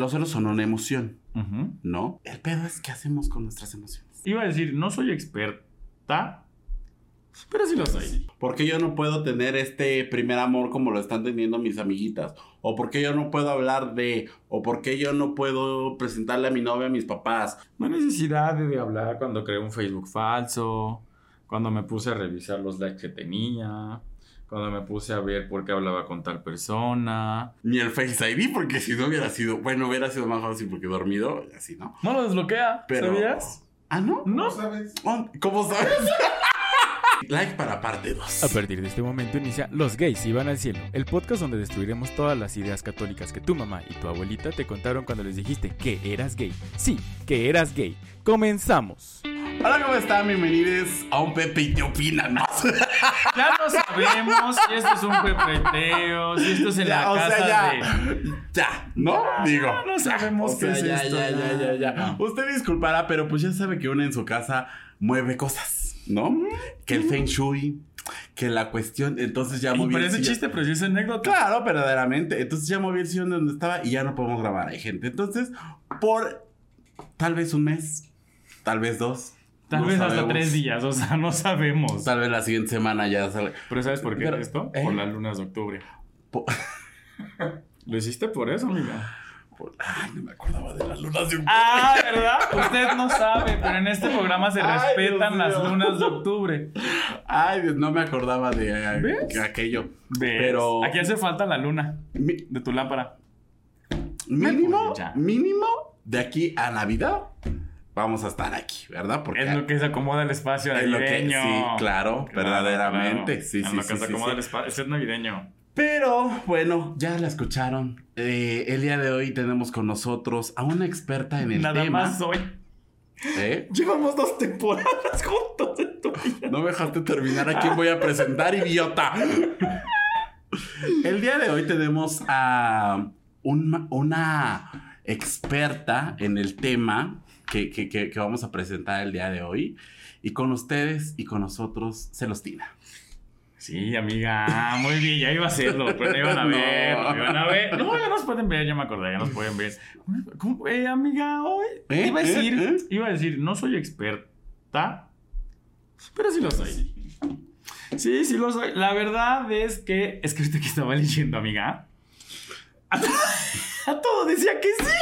los celos son una emoción. ¿no? El pedo es qué hacemos con nuestras emociones. Iba a decir, no soy experta, pero sí lo soy. ¿Por qué yo no puedo tener este primer amor como lo están teniendo mis amiguitas? ¿O por qué yo no puedo hablar de? ¿O por qué yo no puedo presentarle a mi novia a mis papás? No hay necesidad de hablar cuando creé un Facebook falso, cuando me puse a revisar los likes que tenía, cuando me puse a ver por qué hablaba con tal persona. Ni el Face ID, porque si no hubiera sido, bueno, hubiera sido más fácil porque dormido, y así, ¿no? No lo desbloquea, Pero... ¿sabías? Ah, ¿no? No. sabes? Oh, ¿Cómo sabes? like para parte 2. A partir de este momento inicia Los gays iban al cielo, el podcast donde destruiremos todas las ideas católicas que tu mamá y tu abuelita te contaron cuando les dijiste que eras gay. Sí, que eras gay. Comenzamos. Hola, ¿cómo están? Bienvenidos a un Pepe y te opinan más. Ya no sabemos si esto es un pepeteo, si esto es en la o casa sea, ya. de... Ya, ¿no? Digo. Ya no sabemos qué sea, es ya, esto. ya, ya, ya, ya. Usted disculpará, pero pues ya sabe que uno en su casa mueve cosas, ¿no? Que el Feng Shui, que la cuestión. Entonces ya moví parece sillón. chiste, pero sí es anécdota. Claro, verdaderamente. Entonces ya moví el sillón de donde estaba y ya no podemos grabar. Hay gente. Entonces, por tal vez un mes, tal vez dos. Tal no vez hasta tres días, o sea, no sabemos. Tal vez la siguiente semana ya sale. Pero ¿sabes por qué Pero, esto? ¿eh? Por las lunas de octubre. Lo hiciste por eso, amiga. por- Ay, no me acordaba de las lunas de un. Ah, ¿verdad? Usted no sabe, pero en este programa se Ay, respetan Dios las lunas de octubre. Ay, Dios, no me acordaba de eh, ¿Ves? aquello. ¿Ves? Pero- Aquí hace falta la luna Mi- de tu lámpara. mínimo, mínimo, de aquí a Navidad, vamos a estar aquí, ¿verdad? Porque Es lo que se acomoda el espacio es lo que- navideño. sí, claro, verdaderamente. claro. Sí, En sí, lo sí, que se acomoda sí. el espacio. Eso es navideño. Pero bueno, ya la escucharon. Eh, el día de hoy tenemos con nosotros a una experta en el Nada tema. más hoy. ¿eh? Llevamos dos temporadas juntos en tu vida. No me dejaste terminar a quién voy a presentar, idiota. El día de hoy tenemos a un- una experta en el tema que, que- que- que vamos a presentar el día de hoy. Y con ustedes y con nosotros, Celostina. Sí, amiga, muy bien, ya iba a hacerlo, pero no iban a ver, no iban a ver. No, ya nos pueden ver, ya me acordé, ya nos pueden ver. ¿Cómo? Eh, amiga, hoy ¿Eh? iba a ¿Eh? decir, ¿Eh? iba a decir, no soy experta, pero sí lo soy. Sí, sí lo soy. La verdad es que, es que ahorita que estaba leyendo, amiga, a, a todo decía que sí.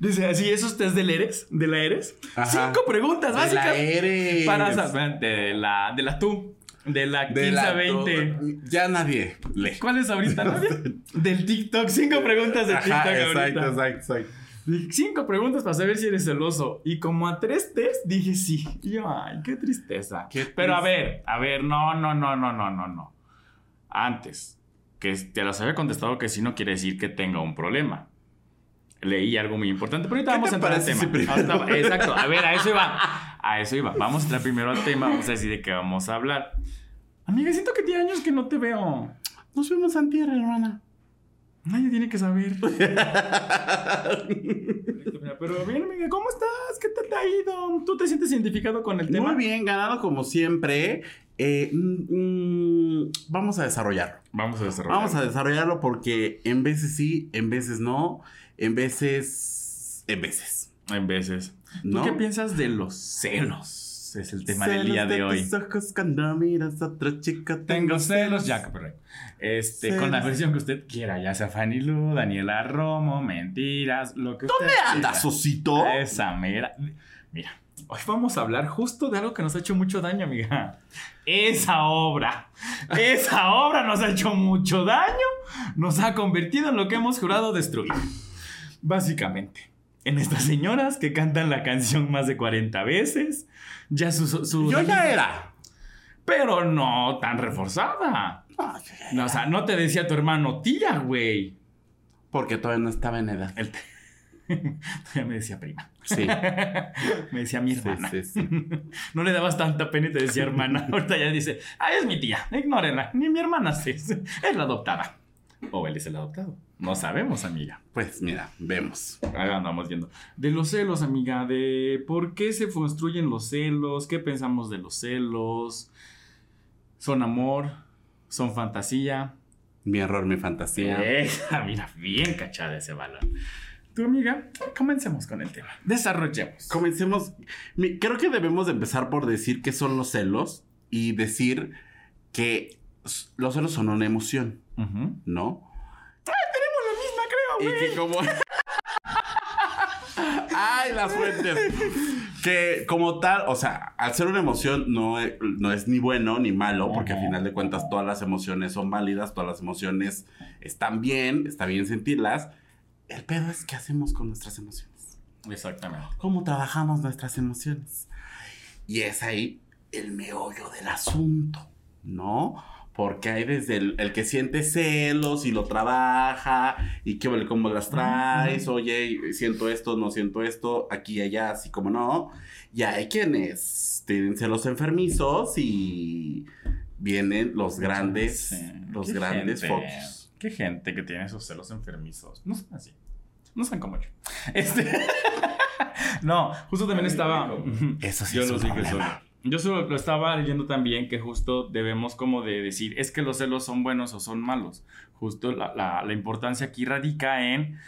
Dice así, esos test del Eres, de la Eres. Ajá. Cinco preguntas De la básicas. Eres. Para saber de la, de la tú, de la De 15 la- 20. Ya nadie lee. ¿Cuál es ahorita? ¿Nadie? Del TikTok. Cinco preguntas de TikTok Ajá, exacto, ahorita. exacto, exacto. Cinco preguntas para saber si eres celoso. Y como a tres test dije sí. Y yo, ay, qué tristeza. Qué Pero a ver, a ver, no, no, no, no, no, no, no. Antes, que te las había contestado que sí no quiere decir que tenga un problema. Leí algo muy importante, pero ahorita ¿Qué vamos a entrar al tema. si Ahorita- exacto, a ver, a eso iba. A eso iba. Vamos a entrar primero al tema, vamos a decir de qué vamos a hablar. Amiga, siento que tiene años que no te veo. Nos vemos en tierra, hermana. Nadie tiene que saber. Pero bien, amiga, ¿cómo estás? ¿Qué tal te ha ido? ¿Tú te sientes identificado con el tema? Muy bien, ganado como siempre. Eh, mm, mm, vamos a desarrollarlo. Vamos a desarrollar. Vamos a desarrollarlo porque en veces sí, en veces no, en veces, en veces. En veces. ¿No? ¿Tú qué piensas de los celos? Es el tema del día de hoy. tus ojos cuando miras a otra chica. Tengo celos, ya, correcto. Este, con la versión que usted quiera, ya sea Fanny Lu, Daniela Romo, mentiras, lo que usted ¿Dónde andas, quiera. osito? Esa mera. Mira, hoy vamos a hablar justo de algo que nos ha hecho mucho daño, amiga. Esa obra. Esa obra nos ha hecho mucho daño. Nos ha convertido en lo que hemos jurado destruir. Básicamente. En estas señoras que cantan la canción más de 40 veces. Ya su. su- Yo ya era. Pero no tan reforzada. No, yo ya No, o sea, no te decía tu hermano tía, güey. Porque todavía no estaba en edad. Te- Ya me decía prima. Sí. Me decía mi hermana. sí, sí. No le dabas tanta pena y te decía hermana. Ahorita ya dice, ah, es mi tía, ignórenla. Ni mi hermana sí, es la adoptada. O él es el adoptado. No sabemos, amiga. Pues mira, vemos. Ahí andamos viendo. De los celos, amiga, de por qué se construyen los celos, qué pensamos de los celos. ¿Son amor? ¿Son fantasía? Mi error, mi fantasía. Esa, mira, bien cachada ese balón. Tu amiga, comencemos con el tema. Desarrollemos. Comencemos. Creo que debemos de empezar por decir qué son los celos y decir que los celos son una emoción. ¿no? Y que como... ¡Ay, las fuentes! Que como tal, o sea, al ser una emoción no es, no es ni bueno ni malo, porque al Ajá. final de cuentas todas las emociones son válidas, todas las emociones están bien, está bien sentirlas. El pedo es qué hacemos con nuestras emociones. Exactamente. ¿Cómo trabajamos nuestras emociones? Y es ahí el meollo del asunto, ¿no? Porque hay desde el, el que siente celos y lo trabaja y vale cómo las traes, oye, siento esto, no siento esto, aquí y allá, así como no. Y hay quienes tienen celos enfermizos y vienen los grandes, Sí. los grandes gente, focos. Qué gente que tiene esos celos enfermizos. No son así. No son como yo. Este. no, justo también estaba. Eso sí yo es lo un dije problema. solo. Yo solo lo estaba leyendo también que justo debemos como de decir, es que los celos son buenos o son malos. Justo la, la- importancia aquí radica en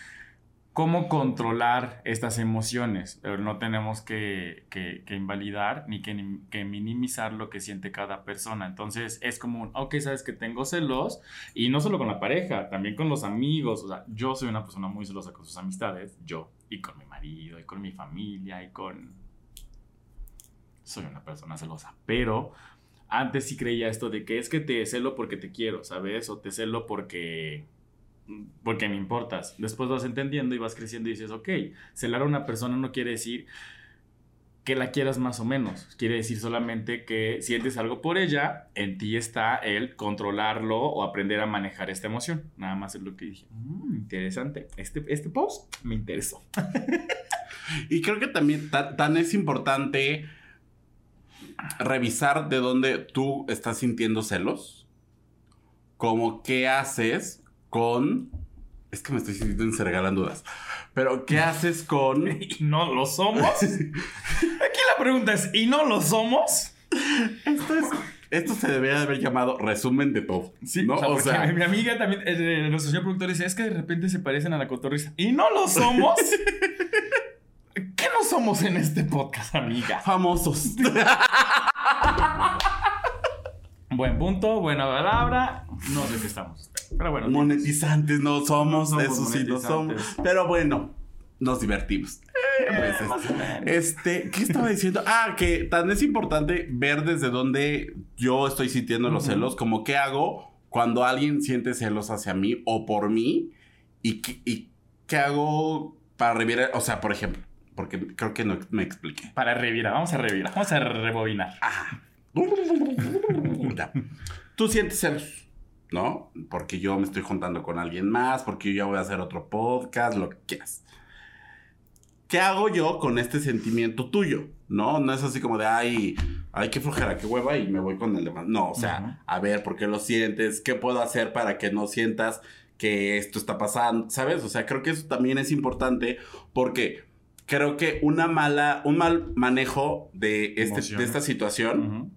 cómo controlar estas emociones. No tenemos que, que- invalidar ni que, que minimizar lo que siente cada persona. Entonces es como, un, ok, sabes que tengo celos y no solo con la pareja, también con los amigos. O sea, yo soy una persona muy celosa con sus amistades, yo, y con mi marido, y con mi familia, y con... Soy una persona celosa, pero antes sí creía esto de que es que te celo porque te quiero, ¿sabes? O te celo porque porque me importas. Después vas entendiendo y vas creciendo y dices, ok, celar a una persona no quiere decir que la quieras más o menos. Quiere decir solamente que sientes algo por ella, en ti está el controlarlo o aprender a manejar esta emoción. Nada más es lo que dije. "Mm, interesante. Este, este post me interesó. Y creo que también ta- tan es importante revisar de dónde tú estás sintiendo celos, como qué haces con... Es que me estoy sintiendo en se regalan dudas. Pero ¿qué haces con... ¿Y no lo somos? Aquí la pregunta es, ¿y no lo somos? Esto es... Esto se debería de haber llamado resumen de todo. Sí, ¿no? o sea, O porque sea, mi amiga también, eh, nuestro señor productor dice, es que de repente se parecen a la cotorriza. ¿Y no lo somos? ¿Qué no somos en este podcast, amiga? famosos. Buen punto, buena palabra. No sé qué estamos. Pero bueno. Monetizantes no somos, No somos eso sí no somos. Pero bueno, nos divertimos. Pues, más o menos. Este, ¿qué estaba diciendo? Ah, que tan es importante ver desde dónde yo estoy sintiendo los celos, como qué hago cuando alguien siente celos hacia mí o por mí y, qué- y qué hago para revirar, o sea, por ejemplo, porque creo que no me expliqué. Para revirar, vamos a revirar, vamos a rebobinar. Ajá. Ya. Tú sientes celos, ¿no? Porque yo me estoy juntando con alguien más, porque yo ya voy a hacer otro podcast, lo que quieras. ¿Qué hago yo con este sentimiento tuyo? ¿No? No es así como de, ay, ay, qué flojera, qué hueva, y me voy con el demás. No, o sea, Ujú. a ver, ¿por qué lo sientes? ¿Qué puedo hacer para que no sientas que esto está pasando? ¿Sabes? O sea, creo que eso también es importante porque creo que una mala, un mal manejo de, este, de esta situación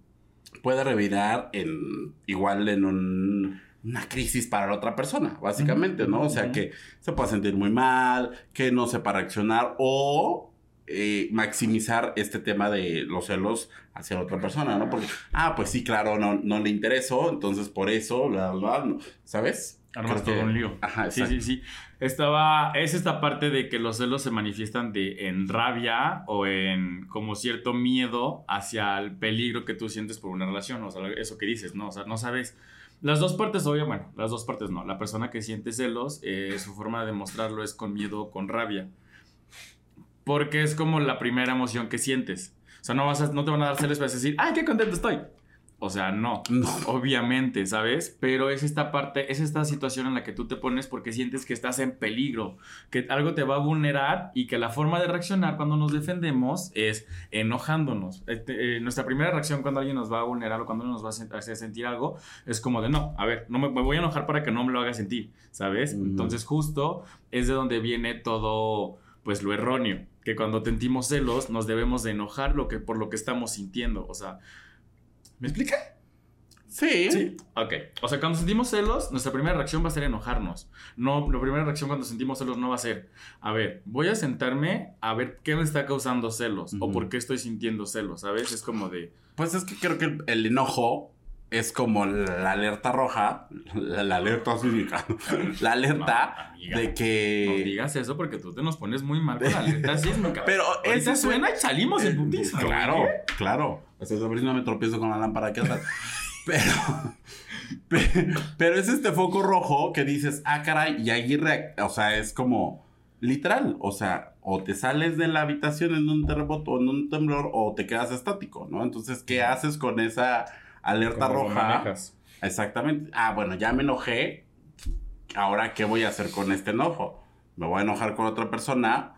puede revirar en igual en un- una crisis para la otra persona, básicamente, ¿no? O sea, que se puede sentir muy mal, que no sepa reaccionar o eh, maximizar este tema de los celos hacia la otra persona, ¿no? Porque, ah, pues sí, claro, no, no le interesó, entonces por eso, bla, bla, bla, ¿sabes? Armas que- todo un lío. Ajá, Sí, exacto. sí, sí. Estaba. Es esta parte de que los celos se manifiestan de, en rabia o en como cierto miedo hacia el peligro que tú sientes por una relación. O sea, eso que dices, ¿no? O sea, no sabes. Las dos partes, obvio, bueno, las dos partes no. La persona que siente celos, eh, su forma de demostrarlo es con miedo o con rabia. Porque es como la primera emoción que sientes. O sea, no, vas no te van a dar celos para decir, ¡ay, qué contento estoy! O sea, no. No. Obviamente, ¿sabes? Pero es esta parte, es esta situación en la que tú te pones porque sientes que estás en peligro, que algo te va a vulnerar y que la forma de reaccionar cuando nos defendemos es enojándonos. Este, eh, nuestra primera reacción cuando alguien nos va a vulnerar o cuando nos va a hacer sentir algo es como de no, a ver, no me, me voy a enojar para que no me lo haga sentir, ¿sabes? Ujú. Entonces justo es de donde viene todo, pues lo erróneo, que cuando sentimos celos nos debemos de enojar lo que, por lo que estamos sintiendo, o sea, ¿me explica? Sí. Sí. Ok. O sea, cuando sentimos celos, nuestra primera reacción va a ser enojarnos. No, la primera reacción cuando sentimos celos no va a ser, a ver, voy a sentarme a ver qué me está causando celos o por qué estoy sintiendo celos, ¿sabes? Es como de, Pues es que creo que el, el enojo es como la alerta roja, la, la alerta sísmica, la alerta No, de no que... digas eso porque tú te nos pones muy mal con la alerta sísmica. Pero ese suena y salimos en putiza. Claro, güey. claro. O sea, a ver si no me tropiezo con la lámpara aquí atrás. Pero, pe- pero es este foco rojo que dices, ah, caray, y ahí, o sea, es como literal, o sea, o te sales de la habitación en un terremoto o en un temblor o te quedas estático, ¿no? Entonces, ¿qué haces con esa alerta ¿Cómo lo roja? manejas? Exactamente. Ah, bueno, ya me enojé. Ahora, ¿qué voy a hacer con este enojo? ¿Me voy a enojar con otra persona?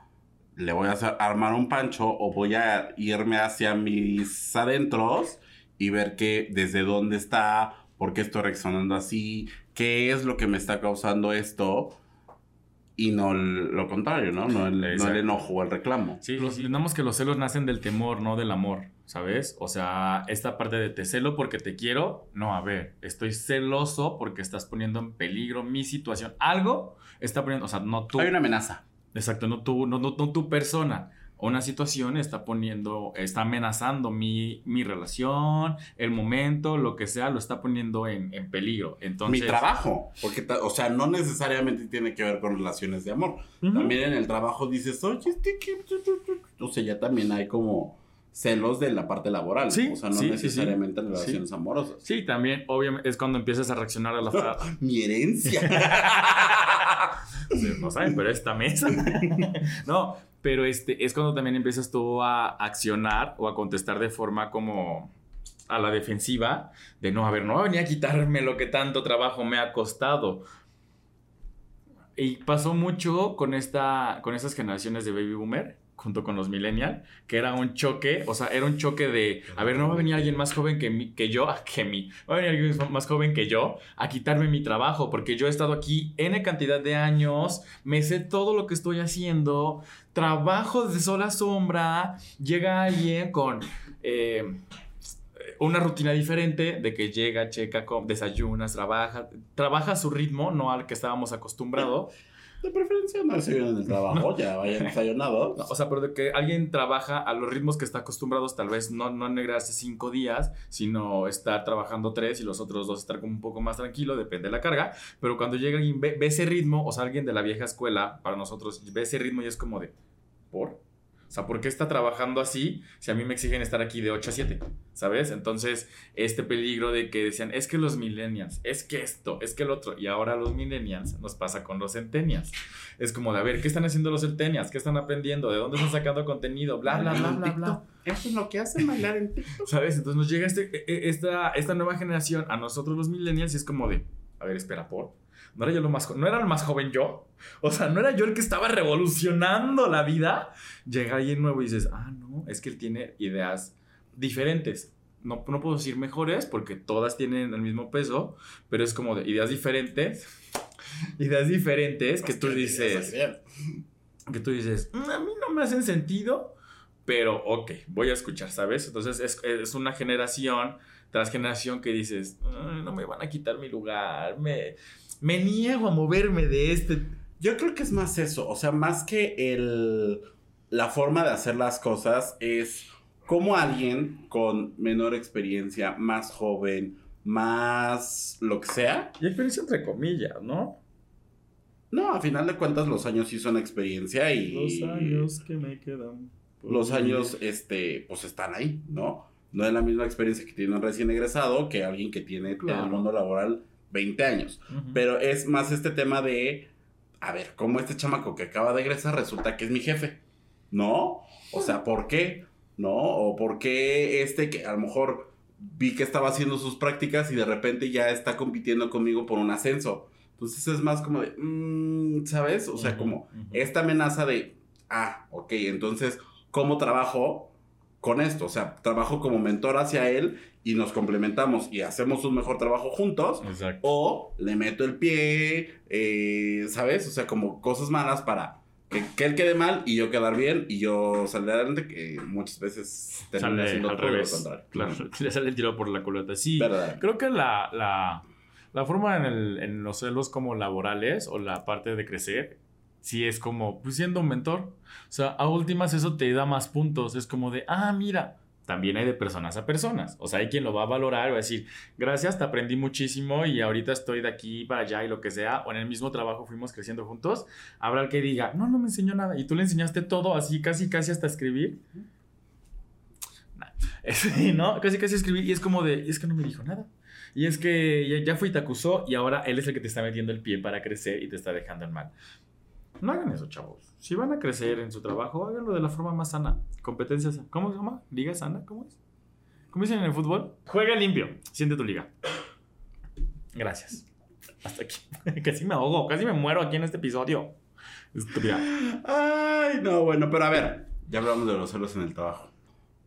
¿Le voy a hacer- armar un pancho? ¿O voy a irme hacia mis adentros y ver que desde dónde está? ¿Por qué estoy reaccionando así? ¿Qué es lo que me está causando esto? Y no lo contrario, ¿no? No el, no el Exacto. enojo o el reclamo. Sí, los, entendamos que los celos nacen del temor, no del amor, ¿sabes? O sea, esta parte de te celo porque te quiero, no, a ver, estoy celoso porque estás poniendo en peligro mi situación. Algo está poniendo, o sea, no tú. Hay una amenaza. Exacto, no tú, no, no, no tu persona. Una situación está poniendo, está amenazando mi, mi relación, el momento, lo que sea, lo está poniendo en, en peligro. Entonces, Mi trabajo. Porque, o sea, no necesariamente tiene que ver con relaciones de amor. Ujú. También en el trabajo dices, oye, este que... O sea, ya también hay como celos de la parte laboral. Sí, O sea, no sí, necesariamente en sí. relaciones amorosas. Sí, también, obviamente, es cuando empiezas a reaccionar a la Mi herencia. No saben, pero esta mesa. no, pero este es cuando también empiezas tú a accionar o a contestar de forma como a la defensiva de no, a ver, no va a venir a quitarme lo que tanto trabajo me ha costado. Y pasó mucho con esta con estas generaciones de baby boomer junto con los millennial, que era un choque, o sea, era un choque de, a ver, no va a venir alguien más joven que, mí- que yo, que mí, va a venir alguien más joven que yo a quitarme mi trabajo, porque yo he estado aquí N cantidad de años, me sé todo lo que estoy haciendo, trabajo de sola sombra, llega alguien con... eh, una rutina diferente de que llega, checa, desayunas, trabaja, trabaja a su ritmo, no al que estábamos acostumbrados. De preferencia no se en el trabajo, ya vayan desayunados. No, o sea, pero de que alguien trabaja a los ritmos que está acostumbrados, tal vez no, no negrarse cinco días, sino estar trabajando tres y los otros dos estar como un poco más tranquilo, depende de la carga. Pero cuando llega alguien, ve, ve ese ritmo, o sea, alguien de la vieja escuela, para nosotros, ve ese ritmo y es como de, ¿por? O sea, ¿por qué está trabajando así si a mí me exigen estar aquí de 8 a 7? ¿Sabes? Entonces, este peligro de que decían, es que los millennials, es que esto, es que el otro, y ahora los millennials nos pasa con los centennials. Es como de, a ver, ¿qué están haciendo los centennials? ¿Qué están aprendiendo? ¿De dónde están sacando contenido? Bla, bla, bla, bla, bla. Eso es lo que hacen bailar en TikTok. ¿Sabes? Entonces nos llega este, e- e- esta, esta nueva generación, a nosotros los millennials, y es como de, a ver, espera, por. ¿No era yo lo más no era el más joven yo? O sea, ¿no era yo el que estaba revolucionando la vida? Llega alguien nuevo y dices, ah, no, es que él tiene ideas diferentes. No, no puedo decir mejores porque todas tienen el mismo peso, pero es como de ideas diferentes. Ideas diferentes que tú dices, que tú dices, "Mm, a mí no me hacen sentido, pero ok, voy a escuchar, ¿sabes? Entonces es, es una generación tras generación que dices, "Ay, no me van a quitar mi lugar, me, me niego a moverme de este... Yo creo que es más eso, o sea, más que el la forma de hacer las cosas es como alguien con menor experiencia, más joven, más lo que sea. Y experiencia entre comillas, ¿no? No, a final de cuentas los años sí son experiencia y Los años que me quedan. los años este pues están ahí, ¿no? No es la misma experiencia que tiene un recién egresado que alguien que tiene en el mundo laboral 20 años. Pero es más este tema de, a ver, ¿cómo este chamaco que acaba de egresar resulta que es mi jefe? ¿No? O sea, ¿por qué? ¿No? O ¿por qué este que a lo mejor vi que estaba haciendo sus prácticas y de repente ya está compitiendo conmigo por un ascenso? Entonces es más como de, mm, ¿sabes? O sea, como esta amenaza de, ah, ok, entonces, ¿cómo trabajo con esto? O sea, trabajo como mentor hacia él y nos complementamos y hacemos un mejor trabajo juntos. Exacto. O le meto el pie, eh, ¿sabes? O sea, como cosas malas para que, que él quede mal y yo quedar bien y yo salir adelante, que muchas veces termina Sale siendo al todo lo revés. contrario. Claro, le sale el tiro por la culata. Sí, Verdad. creo que la, la, la forma en, el- en los celos como laborales o la parte de crecer, sí es como, pues siendo un mentor. O sea, a últimas eso te da más puntos. Es como de, ah, mira, también hay de personas a personas. O sea, hay quien lo va a valorar va a decir, gracias, te aprendí muchísimo y ahorita estoy de aquí para allá y lo que sea. O en el mismo trabajo fuimos creciendo juntos. Habrá el que diga, no, no me enseñó nada. Y tú le enseñaste todo así, casi, casi hasta escribir. ¿no? Casi casi escribí y es como de, es que no me dijo nada. Y es que ya, ya fue y te acusó y ahora él es el que te está metiendo el pie para crecer y te está dejando en mal. No hagan eso, chavos. Si van a crecer en su trabajo, háganlo de la forma más sana. Competencias, ¿cómo se llama? ¿Liga sana? ¿Cómo es? ¿Cómo dicen en el fútbol? Juega limpio. Siente tu liga. Gracias. Hasta aquí. casi me ahogo, casi me muero aquí en este episodio. Ay, no, bueno, pero a ver, ya hablamos de los celos en el trabajo.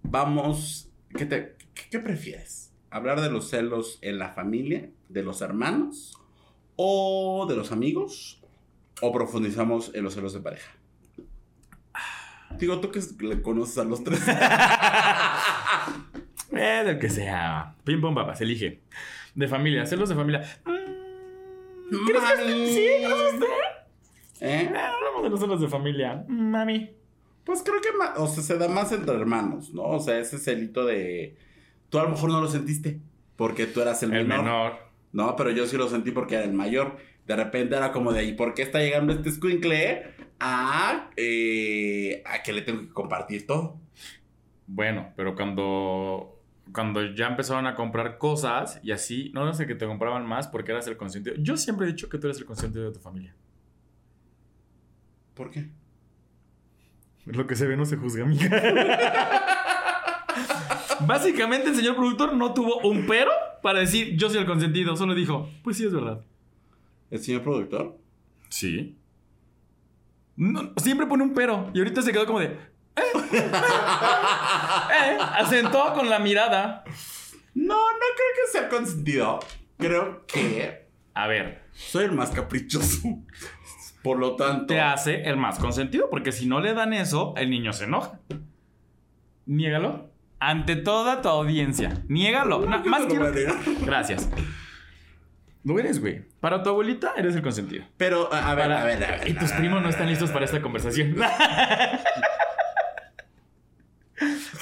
Vamos, ¿qué, te, qué prefieres? ¿Hablar de los celos en la familia, de los hermanos o de los amigos? ¿O profundizamos en los celos de pareja? Digo, tú que le conoces a los tres. Eh, del que sea. Pim pum papas, elige. De familia, celos de familia. Mm, ¿Crees que sí? ¿Crees que usted? ¿Eh? Eh, hablamos de los celos de familia. Mami. Pues creo que o sea, se da más entre hermanos, ¿no? O sea, ese celito de... Tú a lo mejor no lo sentiste porque tú eras el, El menor. menor. No, pero yo sí lo sentí porque era el mayor. De repente era como de, ¿y por qué está llegando este squinkle a, eh, a que le tengo que compartir todo? Bueno, pero cuando. Cuando ya empezaron a comprar cosas y así, no sé que te compraban más porque eras el consentido. Yo siempre he dicho que tú eres el consentido de tu familia. ¿Por qué? Lo que se ve no se juzga, amiga. Básicamente, el señor productor no tuvo un pero para decir yo soy el consentido. Solo dijo, pues sí, es verdad. ¿El señor productor? Sí. No, siempre pone un pero. Y ahorita se quedó como de. ¿eh? ¿eh? Asentó con la mirada. No, no creo que sea consentido. Creo que A ver, soy el más caprichoso. Por lo tanto... te hace el más consentido, porque si no le dan eso, el niño se enoja. Niégalo. Ante toda tu audiencia. Niégalo. No, más quiero. Gracias. Lo eres, güey. Para tu abuelita eres el consentido. Pero, a a ver, Para- a ver, a ver. Y tus primos no están listos para esta conversación.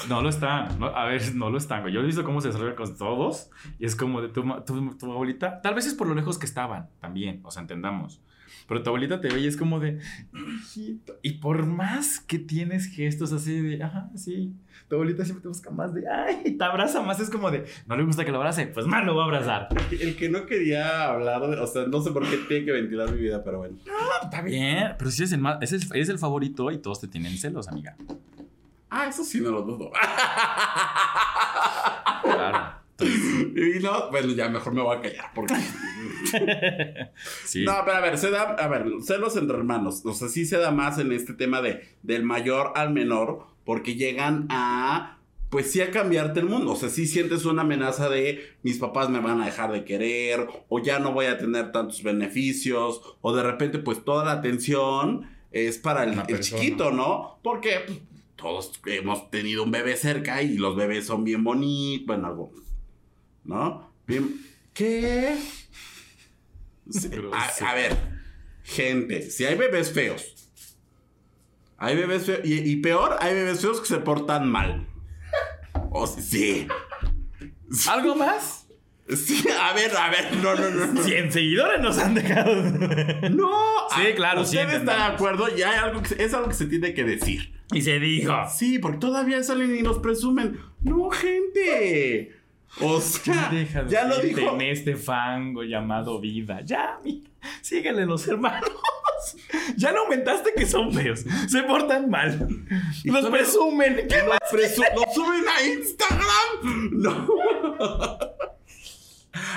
No lo están. No, a ver, no lo están, güey. Yo he visto cómo se desarrolla con todos. Y es como de tu, tu, tu abuelita. Tal vez es por lo lejos que estaban también. O sea, entendamos. Pero tu abuelita te ve y es como de. "Hijito". Y por más que tienes gestos así de. Ajá, sí. Tu abuelita siempre te busca más de. Ay, te abraza más. Es como de. No le gusta que lo abrace. Pues más lo va a abrazar. El que no quería hablar. O sea, no sé por qué tiene que ventilar mi vida, pero bueno. Está bien. Pero si eres el, más, el, eres el favorito y todos te tienen celos, amiga. Ah, eso sí no lo dudo. Claro. Y no, bueno, ya mejor me voy a callar porque... Sí. No, pero a ver, se da, a ver, celos entre hermanos. O sea, sí se da más en este tema de del mayor al menor, porque llegan a, pues sí, a cambiarte el mundo. O sea, sí sientes una amenaza de mis papás me van a dejar de querer, o ya no voy a tener tantos beneficios, o de repente, pues toda la atención es para el, chiquito, ¿no? Porque pues, todos hemos tenido un bebé cerca y los bebés son bien bonitos, bueno, algunos, ¿no? Bien, ¿qué? Sí, a, a ver, gente, si hay bebés feos, hay bebés feos, y, y peor, hay bebés feos que se portan mal. O sea, sí. ¿Algo más? Sí, a ver, a ver, no, no, no. No, 100 seguidores nos han dejado. no Sí, claro, sí, Usted está de acuerdo y hay algo que se- es algo que se tiene que decir. Y se dijo. Sí, porque todavía salen y nos presumen. No, gente. O sea, Deja de ya lo dijo. en este fango llamado vida. Ya, mira, síguele los hermanos. Ya no aumentaste que son feos. Se portan mal. Los presumen. ¿Qué Lo, presu- suben a Instagram. No.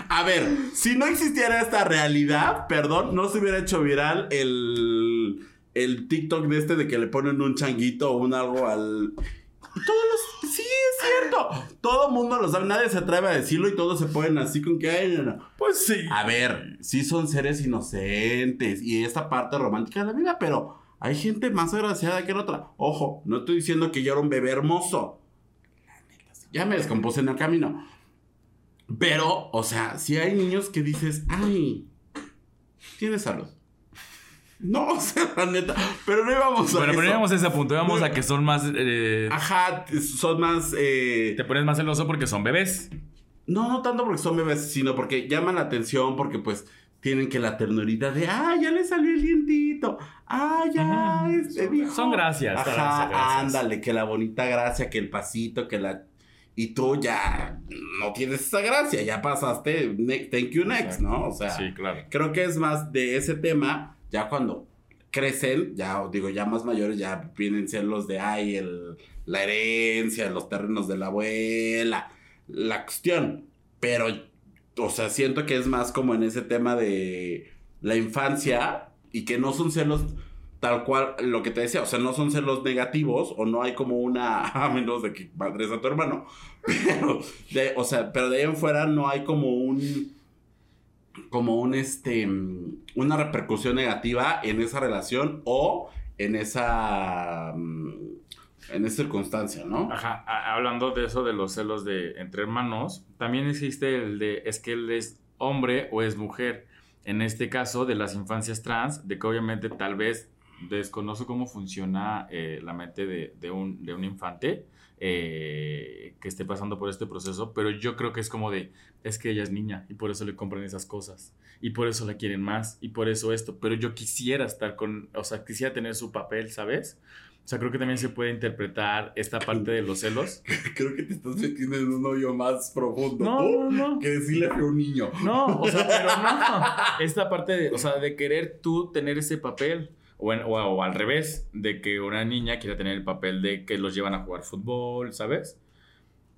A ver, si no existiera esta realidad, perdón, no se hubiera hecho viral el, el TikTok de este de que le ponen un changuito o un algo al... Y todos los... Cierto. Todo mundo lo sabe, nadie se atreve a decirlo y todos se ponen así con que... Ay, no, no. Pues sí. A ver, sí son seres inocentes y esta parte romántica de la vida, pero Hay gente más agraciada que la otra. Ojo, no estoy diciendo que yo era un bebé hermoso. Ya me descompuse en el camino. Pero, o sea, si hay niños que dices, ay, tienes salud. No, o sea, la neta. Pero no íbamos a Bueno, pero eso. íbamos a ese punto. Íbamos No. a que son más. eh, Ajá, son más. eh, te pones más celoso porque son bebés. No, no tanto porque son bebés, sino porque llaman la atención, porque pues tienen que la ternurita de, ah, ya le salió el dientito, ah, ya, Ajá. este Son- dijo". son gracias, Ajá, gracias, gracias. ándale, que la bonita gracia, que el pasito, que la... Y tú ya no tienes esa gracia, ya pasaste, ne- thank you next, ¿no? O sea, Sí, claro. creo que es más de ese tema, ya cuando crecen, ya digo, ya más mayores, ya vienen celos de, ay, el, la herencia, los terrenos de la abuela, la cuestión. Pero, o sea, siento que es más como en ese tema de la infancia y que no son celos tal cual, lo que te decía, o sea, no son celos negativos o no hay como una, a menos de que madres a tu hermano, pero, de, o sea, pero de ahí en fuera no hay como un como un este mm, una repercusión negativa en esa relación o en esa mm, en esa circunstancia, ¿no? Ajá, hablando de eso de los celos de entre hermanos, también existe el de es que él es hombre o es mujer. En este caso de las infancias trans, de que obviamente tal vez desconozco cómo funciona eh, la mente de, de un, de un infante eh, que esté pasando por este proceso, pero yo creo que es como de, es que ella es niña y por eso le compran esas cosas y por eso la quieren más y por eso esto, pero yo quisiera estar con, o sea, quisiera tener su papel, ¿sabes? O sea, creo que también se puede interpretar esta parte de los celos. Creo que te estás metiendo en un hoyo más profundo No, tú, no, no. que decirle a un niño. No, o sea, pero no. Esta parte de, o sea, de querer tú tener ese papel. O, en- o- o al revés, de que una niña quiera tener el papel de que los llevan a jugar fútbol, ¿sabes?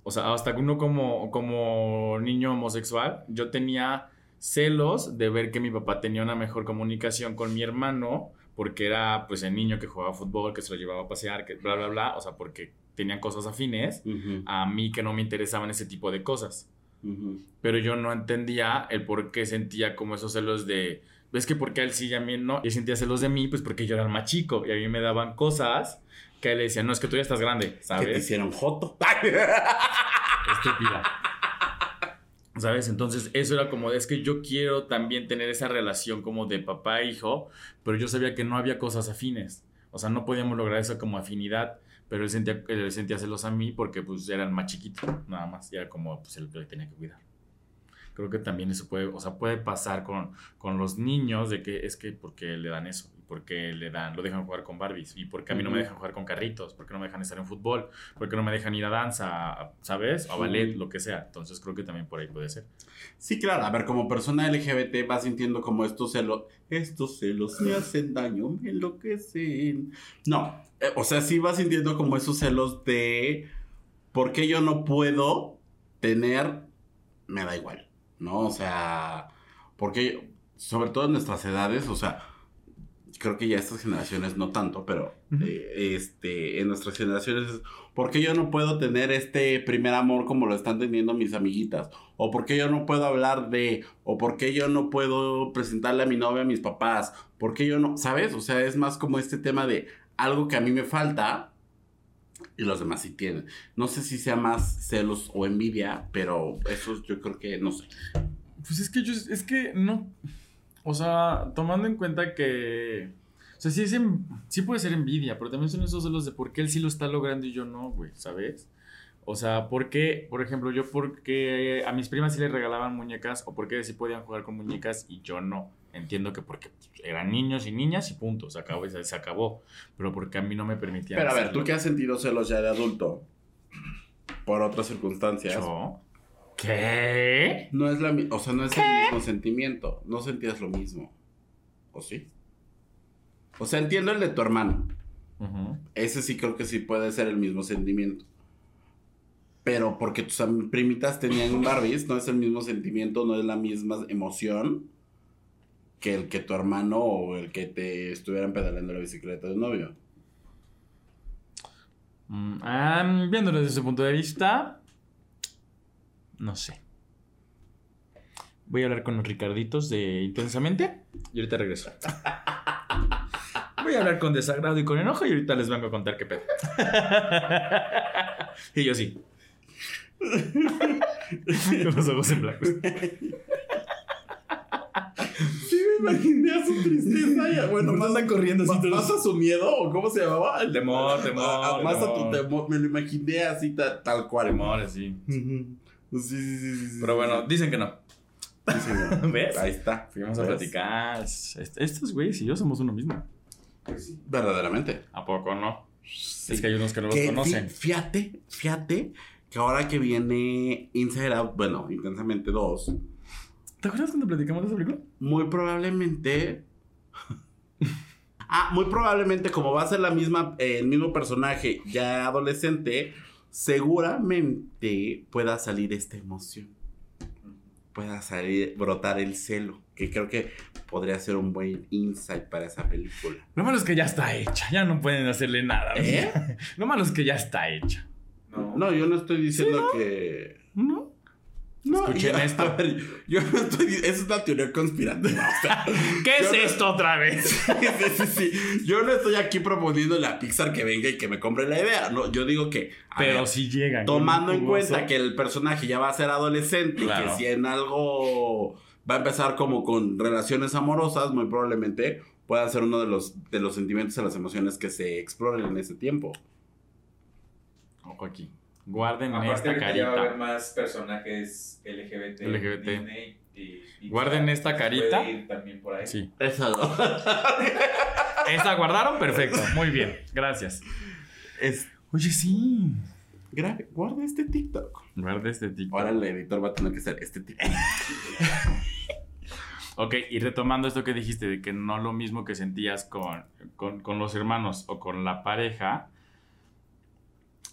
O sea, hasta que uno como, como niño homosexual, yo tenía celos de ver que mi papá tenía una mejor comunicación con mi hermano, porque era pues el niño que jugaba fútbol, que se lo llevaba a pasear, que bla, bla, bla, o sea, porque tenían cosas afines a mí que no me interesaban ese tipo de cosas. Pero yo no entendía el por qué sentía como esos celos de, ves que porque a él sí y a mí no, yo sentía celos de mí, pues porque yo era el más chico y a mí me daban cosas que a él le decían, no, es que tú ya estás grande, Que te ¿sabes? hicieron joto. Estúpida. ¿Sabes? Entonces eso era como, es que yo quiero también tener esa relación como de papá e hijo, pero yo sabía que no había cosas afines. O sea, no podíamos lograr esa como afinidad, pero él sentía, él sentía celos a mí porque pues era el más chiquito, nada más, y era como pues el que le tenía que cuidar. Creo que también eso puede, o sea, puede pasar con, con los niños de que es que porque le dan eso, y porque le dan, lo dejan jugar con Barbies, y porque a mí no me dejan jugar con carritos, porque no me dejan estar en fútbol, porque no me dejan ir a danza, ¿sabes? O a ballet, lo que sea. Entonces creo que también por ahí puede ser. Sí, claro, a ver, como persona LGBT vas sintiendo como estos celos, estos celos me hacen daño, me enloquecen. No, eh, o sea, sí vas sintiendo como esos celos de por qué yo no puedo tener, me da igual, ¿no? O sea, porque sobre todo en nuestras edades, o sea, creo que ya estas generaciones no tanto, pero eh, este, en nuestras generaciones, es, ¿por qué yo no puedo tener este primer amor como lo están teniendo mis amiguitas? ¿O por qué yo no puedo hablar de? ¿O por qué yo no puedo presentarle a mi novia a mis papás? ¿Por qué yo no? ¿Sabes? O sea, es más como este tema de algo que a mí me falta y los demás sí tienen. No sé si sea más celos o envidia, pero eso yo creo que no sé. Pues es que yo, es que no, o sea, tomando en cuenta que, o sea, sí, es en- sí puede ser envidia, pero también son esos celos de por qué él sí lo está logrando y yo no, güey, ¿sabes? O sea, ¿por qué, por ejemplo, yo porque a mis primas sí les regalaban muñecas o por qué sí podían jugar con muñecas y yo no? Entiendo que porque eran niños y niñas y punto, se acabó, se, se acabó, pero porque a mí no me permitían Pero a ver, hacerlo. tú que has sentido celos ya de adulto por otras circunstancias. ¿Yo? ¿Qué? No es la o sea, no es el mismo sentimiento. No sentías lo mismo. ¿O sí? O sea, entiendo el de tu hermano. Ese sí creo que sí puede ser el mismo sentimiento. Pero porque tus primitas tenían Barbies, no es el mismo sentimiento, no es la misma emoción que el que tu hermano o el que te estuvieran pedaleando la bicicleta de un novio. Ah, viéndolo desde ese punto de vista, no sé. Voy a hablar con los Ricarditos de Intensamente y ahorita regreso. Voy a hablar con desagrado y con enojo y ahorita les vengo a contar qué pedo. y yo sí. con los ojos en blanco. Sí, imaginé a su tristeza. Ya, bueno, Pues más, andan corriendo así más, todos. más a su miedo, o cómo se llamaba? El Temor, temor, A- a- más a tu temor. temor. Me lo imaginé así ta- tal cual. Temor, sí. Ujú. Sí, sí, sí, sí. Pero bueno, dicen que no. Señor. ¿Ves? Ahí está. Fuimos a platicar. Es- est- Estos güeyes y yo somos uno mismo. Verdaderamente. ¿A poco no? Es que hay unos que no los conocen. fí- Fíjate, fíjate que ahora que viene Inside Out, bueno, Intensamente 2, ¿Te acuerdas cuando platicamos de esa película? muy probablemente. ah, muy probablemente, como va a ser la misma, eh, el mismo personaje ya adolescente, seguramente pueda salir esta emoción. Pueda salir, brotar el celo. Que creo que podría ser un buen insight para esa película. Lo malo es que ya está hecha. Ya no pueden hacerle nada. ¿Eh? Lo malo es que ya está hecha. No. No, yo no estoy diciendo que. ¿No? No, Escuchen yo, esto. a ver, yo no estoy. Es una teoría o sea, ¿Qué es no- esto otra vez? sí, sí, sí. Yo no estoy aquí proponiéndole a Pixar que venga y que me compre la idea. No, yo digo que. Pero ver, si llegan. tomando en cuenta que el personaje ya va a ser adolescente y que si en algo va a empezar como con relaciones amorosas, muy probablemente pueda ser uno de los, de los sentimientos y las emociones que se exploren en ese tiempo. Ojo aquí. Guarden Aparte esta ahorita ya va a haber carita. más personajes LGBT. LGBT. Disney y- y Guarden esta puede carita. ir también por ahí. Sí. Eso no. ¿Esta guardaron? Perfecto. Muy bien. Gracias. es Oye, sí. grave. Guarda este TikTok. Guarda este tipo. Ahora el editor va a tener que ser este TikTok. Ok, y retomando esto que dijiste de que no lo mismo que sentías con, con, con los hermanos o con la pareja.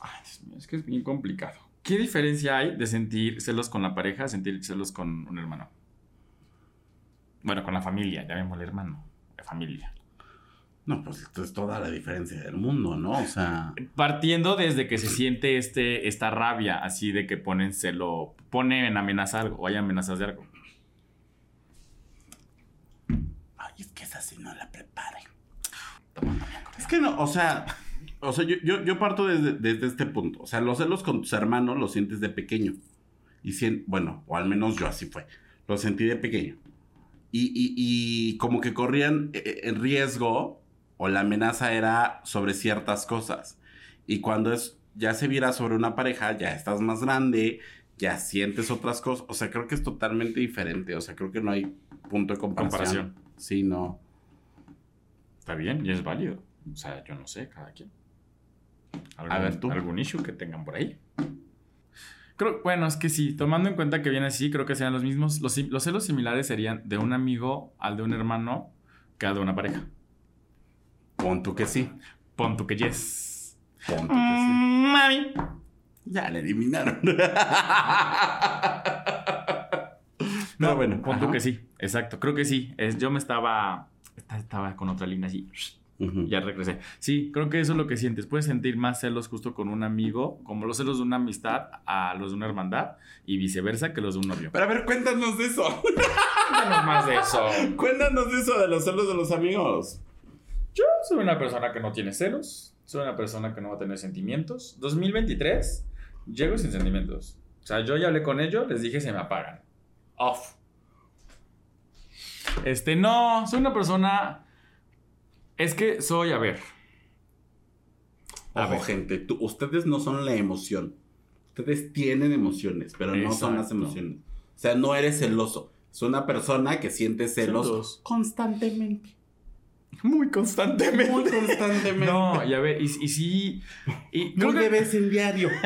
Ay, Dios mío, es que es bien complicado. ¿Qué diferencia hay de sentir celos con la pareja a sentir celos con un hermano? Bueno, con la familia, llamémosle hermano, la familia. No, pues esto es toda la diferencia del mundo, ¿no? O sea. Partiendo desde que se siente este, esta rabia, así de que ponen celo, ponen en amenaza algo o hay amenazas de algo. Ay, es que esa sí no la prepare. Es que no, o sea. O sea, yo, yo, yo parto desde, desde este punto. O sea, los celos con tus hermanos los sientes de pequeño. Y sien- bueno, o al menos yo así fue. Los sentí de pequeño. Y, y, y como que corrían eh, en riesgo, o la amenaza era sobre ciertas cosas. Y cuando es, ya se viera sobre una pareja, ya estás más grande, ya sientes otras cosas. O sea, creo que es totalmente diferente. O sea, creo que no hay punto de comparación. Comparación. Sí, no. Está bien y es válido. O sea, yo no sé, cada quien. ¿Algún, A ver, tú. ¿Algún issue que tengan por ahí? Creo, bueno, es que sí, tomando en cuenta que viene así, creo que serían los mismos. Los, celos similares serían de un amigo al de un hermano que al de una pareja. Pon tú que sí. Pon tú que yes. Pon tú que sí. Mm, Mami. Ya le eliminaron. No, Pero bueno, pon tú que sí. Exacto, creo que sí. Es, yo me estaba. esta- Estaba con otra línea así. Ya regresé. Sí, creo que eso es lo que sientes. Puedes sentir más celos justo con un amigo, como los celos de una amistad a los de una hermandad y viceversa que los de un novio. Pero a ver, cuéntanos de eso. Cuéntanos más de eso. cuéntanos de eso de los celos de los amigos. Yo soy una persona que no tiene celos. Soy una persona que no va a tener sentimientos. 2023, llego sin sentimientos. O sea, yo ya hablé con ellos, les dije se me apagan. Off. Este, no, soy una persona. Es que soy, a ver. A Ojo, ver. gente, tú- ustedes no son la emoción. Ustedes tienen emociones, pero no son las emociones. O sea, no eres celoso. Es una persona que siente celos Celos. constantemente. Muy constantemente. Muy constantemente. No, ya ver, y, y sí. Y creo Muy que- vez en diario.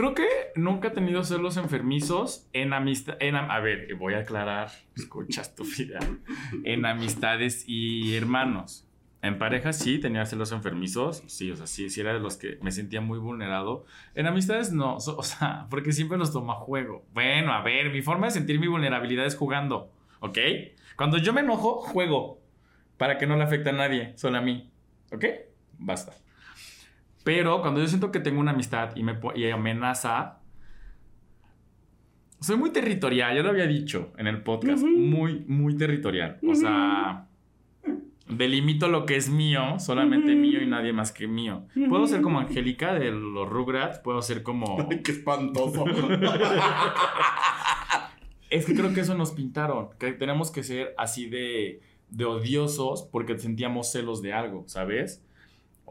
Creo que nunca he tenido celos enfermizos en amistad. En, a ver, voy a aclarar. Escucha, estúpida. En amistades y hermanos. En parejas sí tenía celos enfermizos. Sí, o sea, sí, sí era de los que me sentía muy vulnerado. En amistades no. o sea, porque siempre los tomo a juego. Bueno, a ver, mi forma de sentir mi vulnerabilidad es jugando. ¿Ok? Cuando yo me enojo, juego. Para que no le afecte a nadie, solo a mí. ¿Ok? Basta. Pero cuando yo siento que tengo una amistad y me y amenaza, soy muy territorial, ya lo había dicho en el podcast. Muy, muy territorial. O sea, delimito lo que es mío, solamente mío y nadie más que mío. Puedo ser como Angélica de los Rugrats, puedo ser como. Ay, qué espantoso. Es que creo que eso nos pintaron, que tenemos que ser así de, de odiosos porque sentíamos celos de algo, ¿sabes?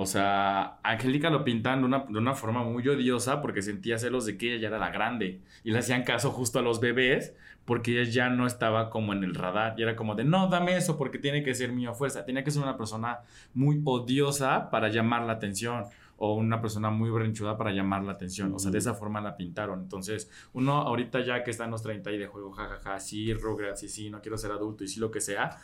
O sea, Angélica lo pintan de una, de una forma muy odiosa porque sentía celos de que ella ya era la grande y le hacían caso justo a los bebés porque ella ya no estaba como en el radar y era como de no, dame eso porque tiene que ser mío a fuerza, tenía que ser una persona muy odiosa para llamar la atención o una persona muy berrinchuda para llamar la atención, o sea, de esa forma la pintaron, entonces uno ahorita ya que está en los 30 y de juego, jajaja, sí, Rugrats, y sí, no quiero ser adulto y sí lo que sea,